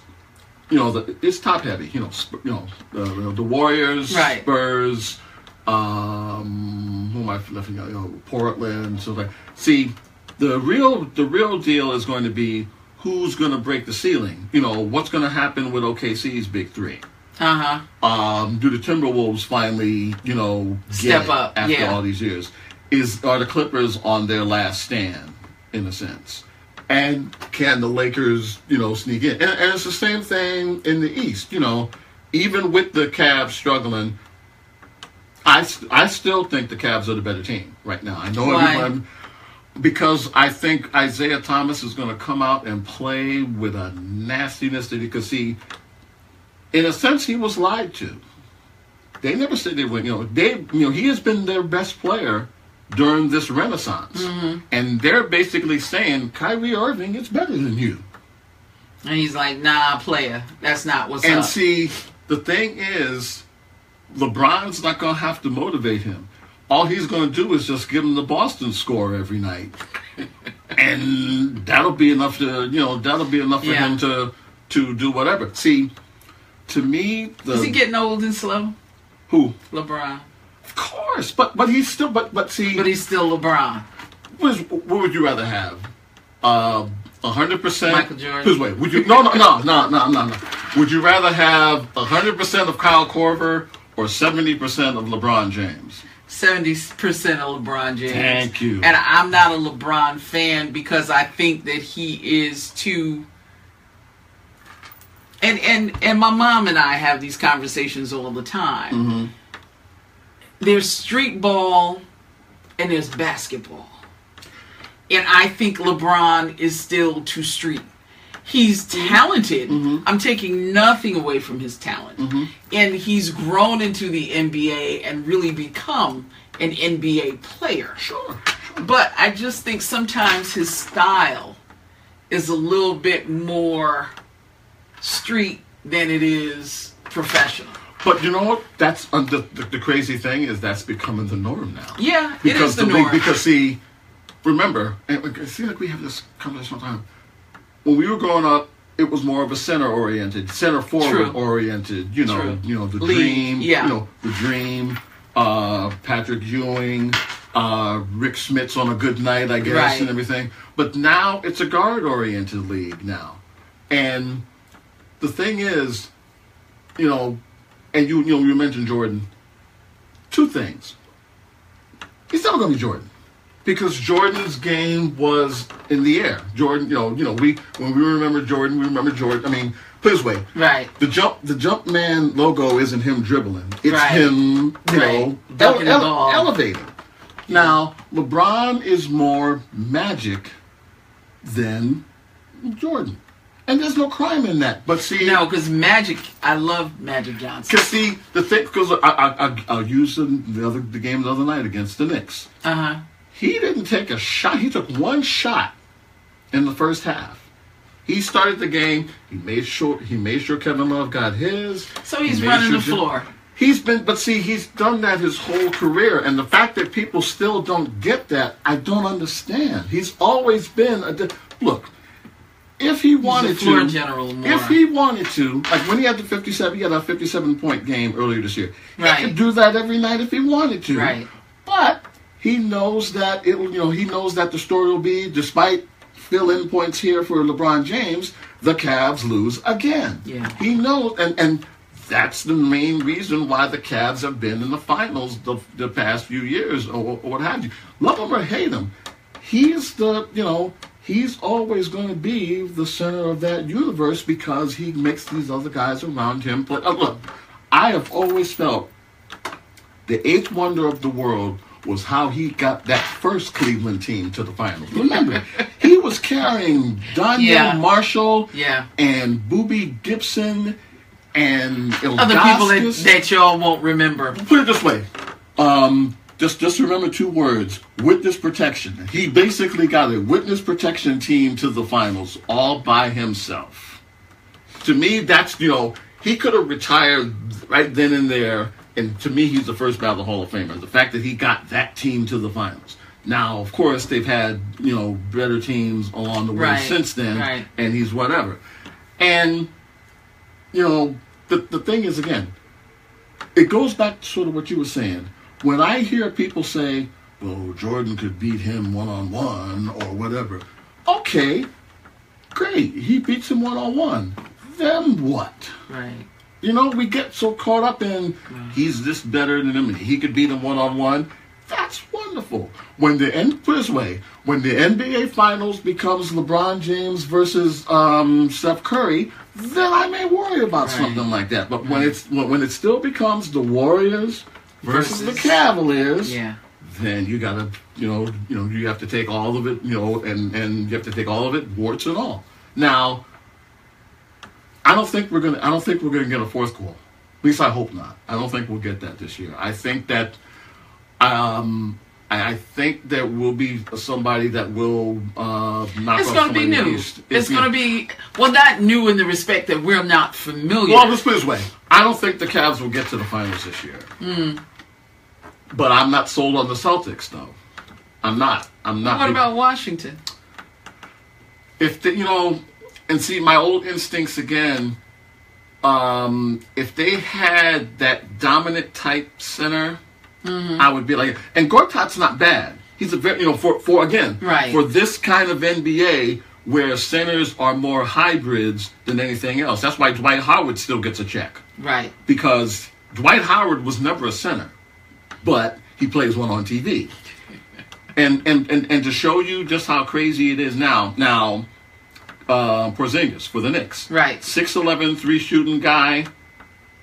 you know, the, it's top heavy. You know, sp- you know, the, the Warriors, Right. Spurs, um, who am I left? You know, Portland. So like, see, the real the real deal is going to be who's going to break the ceiling. You know, what's going to happen with OKC's big three. Uh huh. Um, do the Timberwolves finally, you know, get Step up, after yeah. all these years? Is are the Clippers on their last stand, in a sense? And can the Lakers, you know, sneak in? And, and it's the same thing in the East. You know, even with the Cavs struggling, I I still think the Cavs are the better team right now. I know Why? everyone because I think Isaiah Thomas is going to come out and play with a nastiness that you can see. In a sense, he was lied to. They never said they were. You know, they. You know, he has been their best player during this renaissance, Mm-hmm. and they're basically saying Kyrie Irving is better than you. And he's like, nah, player, that's not what's And up. see, the thing is, LeBron's not going to have to motivate him. All he's going to do is just give him the Boston score every night, *laughs* and that'll be enough to you know that'll be enough for Yeah. him to to do whatever. See, to me, the Is he getting old and slow? who LeBron. of course, but but he's still but but see, But he's still LeBron. what, is, what would you rather have? Uh, hundred percent. Michael Jordan. Way? Would you? No, no, no, no, no, no, no. Would you rather have hundred percent of Kyle Korver or seventy percent of LeBron James? Seventy percent of LeBron James. Thank you. And I'm not a LeBron fan because I think that he is too. And and and my mom and I have these conversations all the time. Mm-hmm. There's street ball, and there's basketball, and I think LeBron is still too street. He's mm-hmm. talented. Mm-hmm. I'm taking nothing away from his talent. Mm-hmm. And he's grown into the NBA and really become an NBA player. Sure. But I just think sometimes his style is a little bit more street than it is professional. But you know what? That's uh, the, the the crazy thing is that's becoming the norm now. Yeah, it because is the league- norm. because see, remember, and it seems like we have this conversation all the time. When we were growing up, it was more of a center oriented, center forward True. oriented. You know, True. you know the League, dream. yeah. You know the dream. Uh, Patrick Ewing, uh, Rick Smits on a good night, I guess, Right. and everything. But now it's a guard oriented league now, and the thing is, you know, and you you know you mentioned Jordan. Two things. He's never going to be Jordan because Jordan's game was in the air. Jordan, you know, you know, we when we remember Jordan, we remember Jordan. I mean, put it this way, right. the jump the jump man logo isn't him dribbling. It's Right. him, you know, Right. The ele- ball. elevating. Now, LeBron is more magic than Jordan. And there's no crime in that. But see No, because Magic, I love Magic Johnson. Cause see the thing, because I, I, I, I'll use the, the other the game the other night against the Knicks. Uh huh. He didn't take a shot. He took one shot in the first half. He started the game. He made sure he made sure Kevin Love got his. So he's He running sure the floor. He's been, but see, he's done that his whole career, and the fact that people still don't get that, I don't understand. He's always been a. di- Look, if he wanted to, general more. if he wanted to, like when he had the fifty-seven, he had a fifty-seven point game earlier this year. Right. He could do that every night if he wanted to. Right. But he knows that it will, you know, he knows that the story will be, despite fill-in points here for LeBron James, the Cavs lose again. Yeah. He knows, and and that's the main reason why the Cavs have been in the finals the, the past few years, or, or what have you. Love him or hate him, he's the, you know, he's always going to be the center of that universe because he makes these other guys around him play. Uh, look, I have always felt the eighth wonder of the world was how he got that first Cleveland team to the finals. Remember, *laughs* he was carrying Donyell Yeah. Marshall Yeah. and Booby Gibson and Other people that, that y'all won't remember. Put it this way. Um, just just remember two words: witness protection. He basically got a witness protection team to the finals all by himself. To me, that's you know he could have retired right then and there. And to me, he's the first ballot Hall of Famer. The fact that he got that team to the finals. Now, of course, they've had you know better teams along the way Right, since then, right. and he's whatever. And you know, the the thing is again, it goes back to sort of what you were saying. When I hear people say, "Well, Jordan could beat him one on one or whatever," okay, great, he beats him one on one. Then what? Right. You know, we get so caught up in he's this better than him and he could beat him one on one. That's wonderful. When the end put this way, when the NBA Finals becomes LeBron James versus um, Steph Curry, then I may worry about Right. something like that. But when it's when it still becomes the Warriors versus, the Cavaliers, Yeah. then you gotta you know you know you have to take all of it you know and and you have to take all of it warts and all now i don't think we're gonna i don't think we're gonna get a fourth goal at least i hope not i don't think we'll get that this year i think that um I, think there will be somebody that will uh, knock It's going to be somebody in the new. It's going to be well, not new in the respect that we're not familiar. Well, let's put it this way. I don't think the Cavs will get to the finals this year. Hmm. But I'm not sold on the Celtics, though. I'm not. I'm not. what about Washington? if the, you know, and see my old instincts again. Um, if they had that dominant type center, Mm-hmm. I would be like, and Gortat's not bad. He's a very, you know, for for again, Right. for this kind of NBA where centers are more hybrids than anything else. That's why Dwight Howard still gets a check Right. because Dwight Howard was never a center, but he plays one on TV. And and, and, and to show you just how crazy it is now, now uh, Porzingis for the Knicks. Right. 6'11", three shooting guy.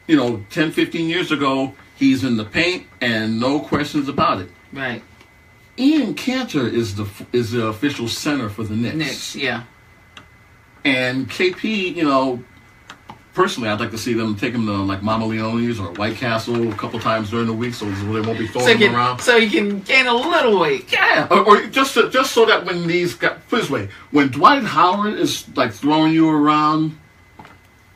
You know, 10, 15 years ago, he's in the paint and no questions about it. Right. Enes Kanter is the is the official center for the Knicks. Knicks. Yeah. And KP, you know, personally, I'd like to see them take him to like Mamma Leone's or White Castle a couple times during the week, so they won't be throwing So can, around. so you can gain a little weight. Yeah, or, or just so, just so that when these guys, put this way, when Dwight Howard is like throwing you around,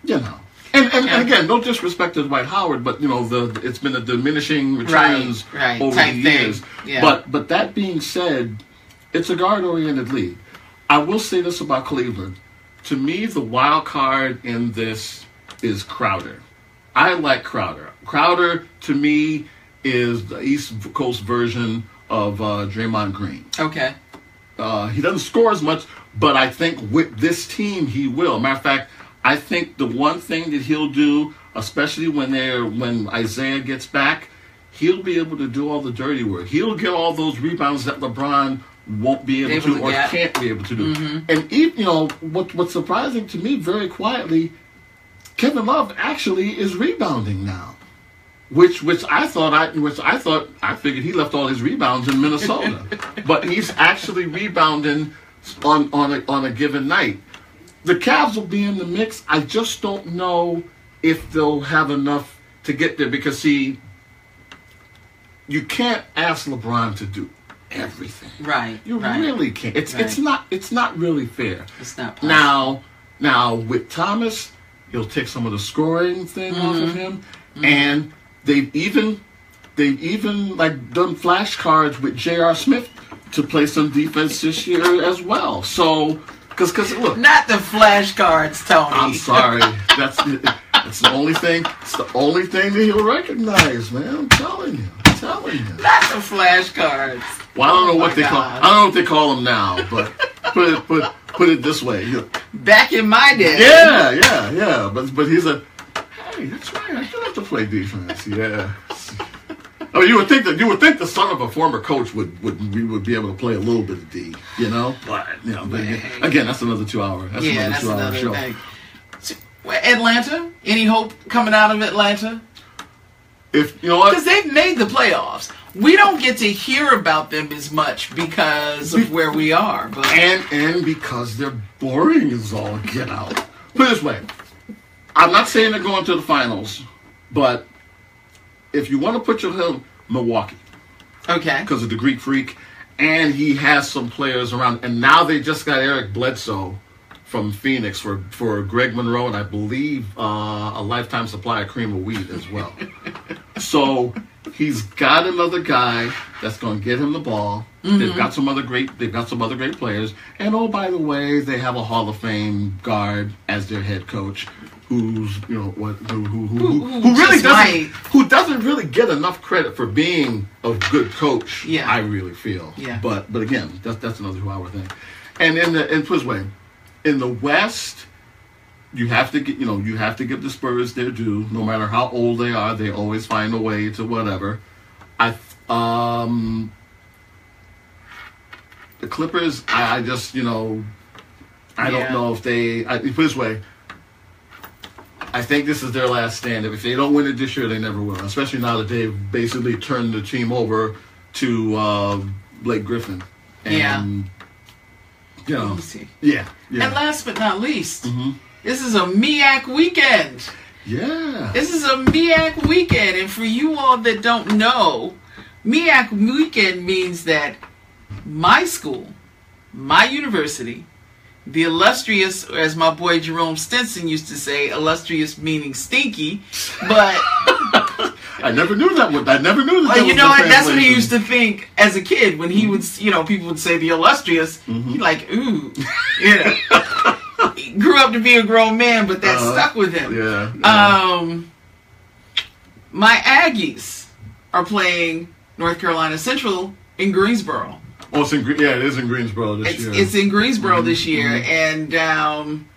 you know. And, and, Yeah. and again, no disrespect to Dwight Howard, but you know the it's been a diminishing returns Right, right, over type the thing. years. Yeah. But but that being said, it's a guard-oriented league. I will say this about Cleveland: to me, the wild card in this is Crowder. I like Crowder. Crowder to me is the East Coast version of uh, Draymond Green. Okay. Uh, he doesn't score as much, but I think with this team he will. Matter of fact, I think the one thing that he'll do, especially when they're when Isaiah gets back, he'll be able to do all the dirty work. He'll get all those rebounds that LeBron won't be able, Able to, to or can't be able to do. And even, you know what? What's surprising to me, very quietly, Kevin Love actually is rebounding now. Which, which I thought I, which I thought I figured he left all his rebounds in Minnesota, *laughs* but he's actually rebounding on on a, on a given night. The Cavs will be in the mix. I just don't know if they'll have enough to get there because see, you can't ask LeBron to do everything. Right. You right. really can't. It's it's not it's not really fair. It's not possible. Now, now with Thomas, he'll take some of the scoring thing off Mm-hmm. of him, and they've even they've even like done flashcards with J.R. Smith to play some defense this year as well. So, because because look, Not the flashcards, Tony. I'm sorry, that's that's the only thing. It's the only thing that he'll recognize, man. I'm telling you, telling you. Not the flashcards. Well, I don't know Oh what they call. I don't know what they call them now, but put it put put it this way. you know, Back in my day. Yeah, yeah, yeah. But but he's a hey, that's right. I still have to play defense. Yeah. I mean, you would think that you would think the son of a former coach would would we would be able to play a little bit of D, you know. But you know, but again, again, that's another two hour. That's yeah, another that's two hour another show. thing. Atlanta? Any hope coming out of Atlanta? If you know Because they've made the playoffs. We don't get to hear about them as much because of where we are. But and and because they're boring as all get out. Put it this way, I'm not saying they're going to the finals, but if you want to put your him Milwaukee. okay, because of the Greek Freak, and he has some players around. And now they just got Eric Bledsoe from Phoenix for for Greg Monroe, and I believe uh, a lifetime supply of cream of wheat as well. *laughs* so he's got another guy that's going to get him the ball. They've got some other great. They've got some other great players. And oh, by the way, they have a Hall of Fame guard as their head coach. Who's you know what who who, who, who, Who- really doesn't might. who doesn't really get enough credit for being a good coach. Yeah. I really feel. Yeah. But but again, that's that's another two hour thing. And in the in this way, in the West, you have to get you know you have to give the Spurs their due. No matter how old they are, they always find a way to whatever. I um the Clippers. I, I just you know I Yeah. don't know if they. I, put it this way. I think this is their last stand. If they don't win it this year, they never will. Especially now that they've basically turned the team over to uh, Blake Griffin. And, Yeah. You know. Let me see. Yeah. Yeah. And last but not least, Mm-hmm. this is a MEAC weekend. yeah. This is a MEAC weekend, and for you all that don't know, MEAC weekend means that my school, my university, the illustrious, as my boy Jerome Stinson used to say, illustrious meaning stinky, but I never knew that. Would, I never knew that. Well, that you know what? That's what he used to think as a kid when he would, you know, people would say the illustrious. Mm-hmm. He like, ooh, *laughs* you know. he grew up to be a grown man, but that Uh-huh. stuck with him. Yeah. yeah. Um, my Aggies are playing North Carolina Central in Greensboro. oh, it's in yeah, it is in Greensboro this It's, year. it's in Greensboro Mm-hmm. this year, and um,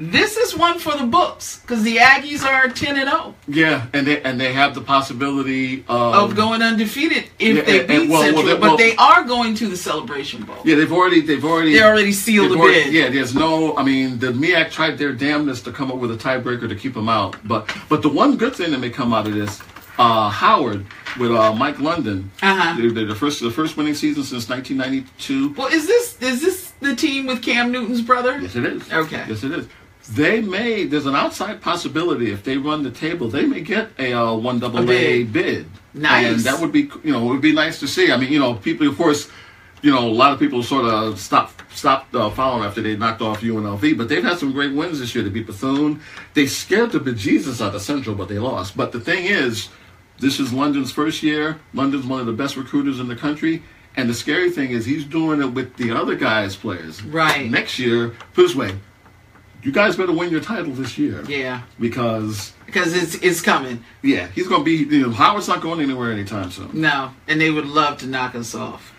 this is one for the books because the Aggies are ten and zero yeah, and they and they have the possibility of, of going undefeated if Yeah, they beat and- well, well, Central, they- but they are going to the Celebration Bowl. Yeah, they've already they've already They already sealed the already- bid. Yeah, there's no. I mean, the MEAC tried their damnedest to come up with a tiebreaker to keep them out, but but the one good thing that may come out of this, uh, Howard with uh, Mike London, Uh-huh. they're, they're the first the first winning season since 1992. Well, is this is this the team with Cam Newton's brother? Yes, it is. Okay. Yes, it is. They may. There's an outside possibility if they run the table, they may get a uh, one double A bid. Nice. And that would be, you know, it would be nice to see. I mean, you know, people, of course, you know, a lot of people sort of stopped stopped uh, following after they knocked off UNLV, but they've had some great wins this year. They beat Bethune. They scared the bejesus out of Central, but they lost. But the thing is, this is London's first year. London's one of the best recruiters in the country. And the scary thing is, he's doing it with the other guys' players. Right. Next year, put this way, you guys better win your title this year. Yeah, Because, because it's it's coming. yeah, he's going to be, you know, Howard's not going anywhere anytime soon. No, and they would love to knock us off.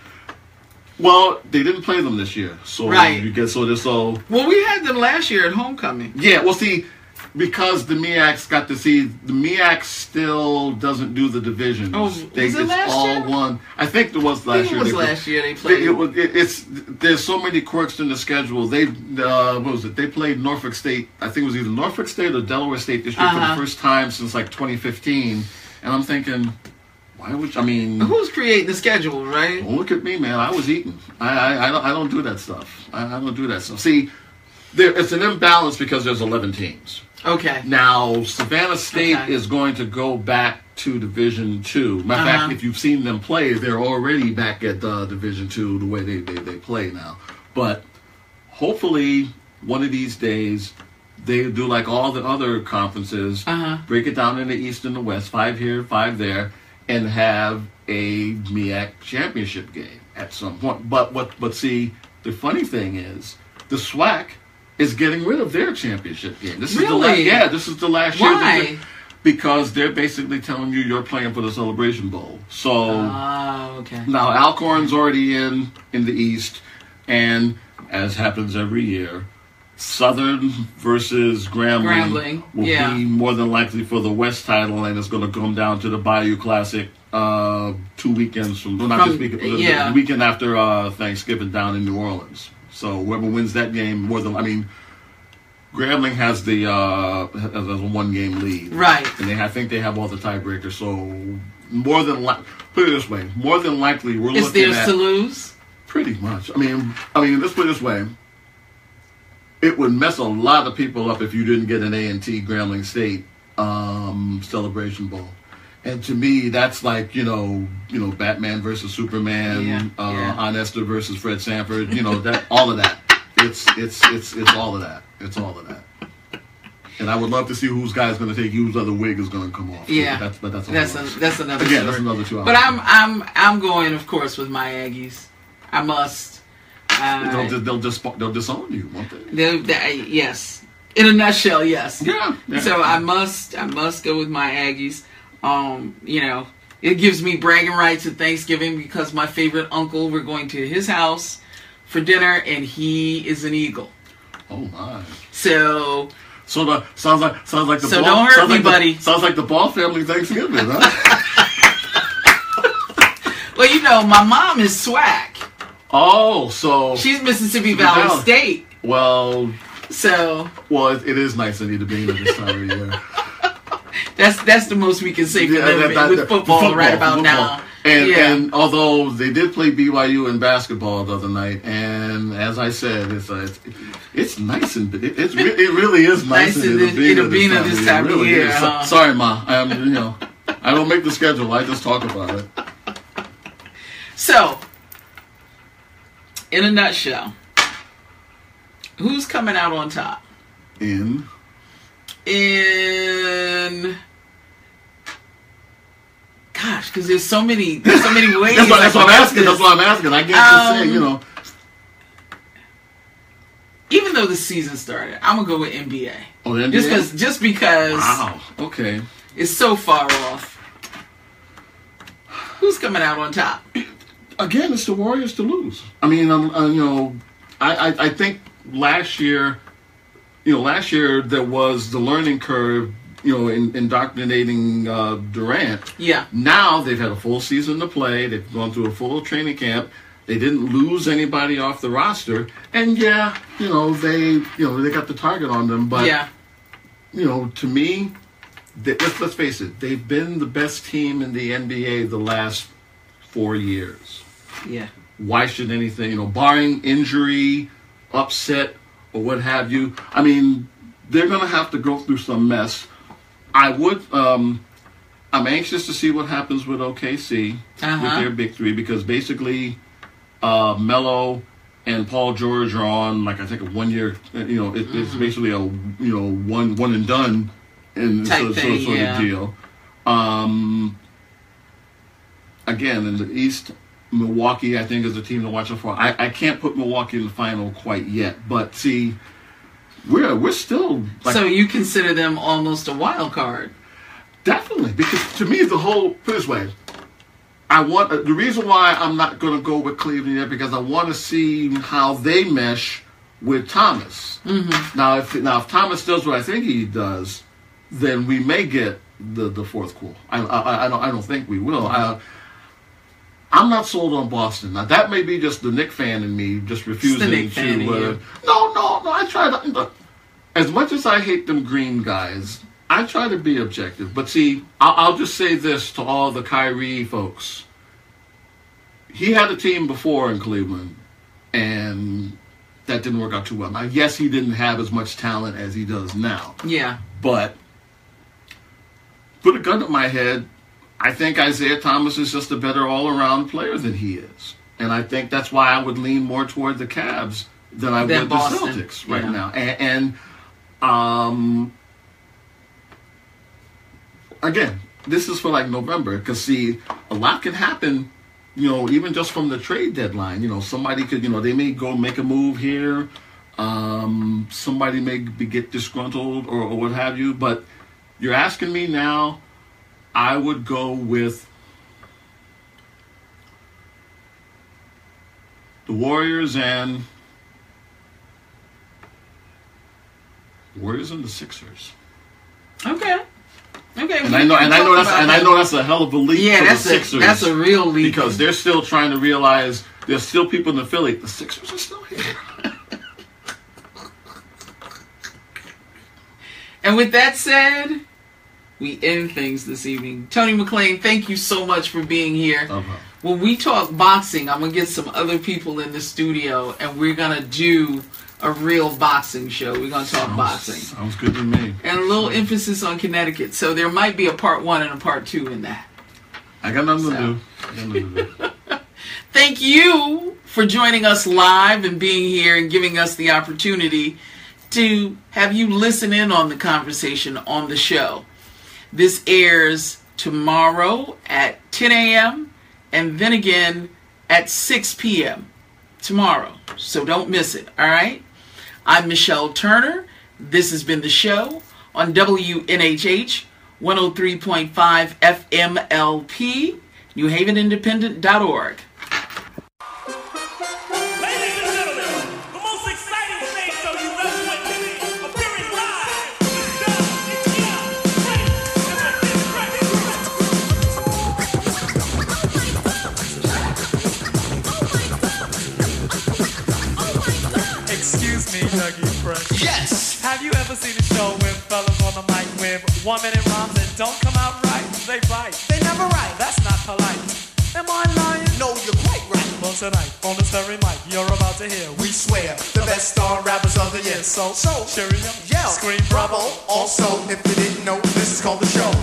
Well, they didn't play them this year. So, Right. you get, so, this, so, Well, we had them last year at homecoming. yeah, well, see, because the MEACs got to see, the MEAC still doesn't do the divisions. Oh, was they, it it's last all year? one. I think it was last think it year. was They- last year they They, played. it, was- it, it's there's so many quirks in the schedule. They uh, what was it? They played Norfolk State. I think it was either Norfolk State or Delaware State this year for Uh-huh. the first time since like 2015. And I'm thinking, why would I mean? Who's creating the schedule, right? Look at me, man. I was eating. I I, I don't I don't do that stuff. I, I don't do that stuff. See, there it's an imbalance because there's 11 teams. Okay. Now Savannah State Okay. is going to go back to Division Two. Matter of Uh-huh. fact, if you've seen them play, they're already back at uh, Division Two the way they, they, they play now. But hopefully, one of these days, they do like all the other conferences, Uh-huh. break it down into East and the West, five here, five there, and have a MEAC championship game at some point. But what? But see, the funny thing is, the SWAC is getting rid of their championship game. This is the last. Yeah, this is the last year. Why? Because they're basically telling you you're playing for the Celebration Bowl. So Oh, okay. now Alcorn's already in in the East, and as happens every year, Southern versus Grambling, Grambling, will yeah. be more than likely for the West title, and it's going to come down to the Bayou Classic uh, two weekends from, not this weekend, yeah. the weekend after uh, Thanksgiving down in New Orleans. So whoever wins that game more than I mean. Grambling has the uh, has a one game lead, Right. And they I think they have all the tiebreakers. So more than li- put it this way, more than likely we're looking at It's looking theirs at to lose. pretty much. I mean, I mean, let's put it this way. It would mess a lot of people up if you didn't get an A and T Grambling State um, Celebration Bowl. And to me, that's like you know, you know, Batman versus Superman, Yeah, uh, yeah. Aunt Esther versus Fred Sanford. You know that all of that. It's it's it's it's all of that. It's all of that. And I would love to see whose guy's going to take whose other wig is going to come off. Yeah. but that's but that's a That's whole a, that's another. Again, story. that's another two Hours. But. I'm I'm I'm going, of course, with my Aggies. I must. Uh, They'll, just- they'll just they'll disown you, won't they? they- they- yes. In a nutshell, yes. Yeah. yeah. So I must I must go with my Aggies. Um, you know, it gives me bragging rights at Thanksgiving because my favorite uncle, we're going to his house for dinner and he is an eagle. Oh my. So So the sounds like sounds like the So ball, don't hurt sounds me, like the- buddy. sounds like the ball family Thanksgiving, huh? *laughs* well you know, my mom is SWAC. oh, so She's Mississippi Valley Valley. State. well, So well, it, it is nice of you to be in at this time of year. That's that's the most we can say for Yeah, them that- with that- football, right about football. now. And yeah. and although they did play BYU in basketball the other night, and as I said, it's uh, it's, it's nice and it, it's re- it really is *laughs* nice, Nice in the- Itta Bena in Itta Bena this time of really year, is. So- sorry, ma. I'm you know I don't make the schedule. I just talk about it. So, in a nutshell, who's coming out on top? In In gosh, because there's so many, there's so many *laughs* ways. that's what, I that's what I'm asking. That's what I'm asking. I can't just say, Um, you know. Even though the season started, I'm gonna go with NBA. Oh, the Just because, just because Wow. Okay. it's so far off. Who's coming out on top? again, it's the Warriors to lose. I mean, um, uh, you know, I, I, I think last year, you know, last year there was the learning curve, you know, in, indoctrinating uh, Durant. Yeah, Now they've had a full season to play. They've gone through a full training camp. They didn't lose anybody off the roster, and yeah, you know, they, you know, they got the target on them. But yeah, you know, to me, they, let's, let's face it, they've been the best team in the NBA the last four years yeah. why should anything, you know, barring injury, upset, or what have you? I mean, they're going to have to go through some mess. I would, um, I'm anxious to see what happens with OKC with Uh-huh. their big three because basically, uh, Melo and Paul George are on like I think a one year, you know, it, it's basically a you know one one and done, and Type so, so, thing, sort yeah. of deal. Um, again, in the East, Milwaukee, I think, is a team to watch out for. I, I can't put Milwaukee in the final quite yet, but see, we're we're still like so you consider them almost a wild card? definitely because to me the whole put this way. I want the reason why I'm not going to go with Cleveland yet because I want to see how they mesh with Thomas. Mm-hmm. Now, if now if Thomas does what I think he does, then we may get the the fourth cool. I I, I don't I don't think we will. I, I'm not sold on Boston. Now that may be just the Knick fan in me, just refusing to. Uh, no, no, no. I try to. As much as I hate them green guys, I try to be objective. But see, I'll, I'll just say this to all the Kyrie folks. He had a team before in Cleveland, and that didn't work out too well. Now, yes, he didn't have as much talent as he does now, Yeah, but put a gun to my head. I think Isaiah Thomas is just a better all-around player than he is, and I think that's why I would lean more toward the Cavs than I Than would Boston, the Celtics right yeah. now. And, and um, again, this is for like November because see, a lot can happen. You know, even just from the trade deadline. You know, somebody could, you know, they may go make a move here. Um, somebody may be, get disgruntled or, or what have you. But you're asking me now. I would go with the Warriors and Warriors and the Sixers. okay, okay. And I know, and I know that's, about and I know that's a hell of a leap Yeah, for that's the a Sixers that's a real leap because they're still trying to realize there's still people in the Philly. The Sixers are still here. And with that said, we end things this evening. Tony McClean, thank you so much for being here. Uh-huh. When we talk boxing, I'm gonna get some other people in the studio, and we're gonna do a real boxing show. We're gonna talk boxing Sounds good to me. and a little emphasis on Connecticut. So there might be a part one and a part two in that. I got nothing So. to do. I got nothing to do. *laughs* *laughs* Thank you for joining us live and being here and giving us the opportunity to have you listen in on the conversation on the show. This airs tomorrow at 10 a.m. and then again at 6 p.m. tomorrow. So don't miss it, all right? I'm Michelle Turner. This has been the show on WNHH 103.5 FMLP, NewHavenIndependent.org. Have you ever seen a show with fellas on the mic with one minute rhymes that don't come out right? They bite. They never write. That's not polite. Am I lying? No, you're quite right. Well, tonight, on this very mic, you're about to hear, we swear, the best star rappers of the year. So, so, cheerio, yell, scream, bravo. Also, if you didn't know, this is called the show.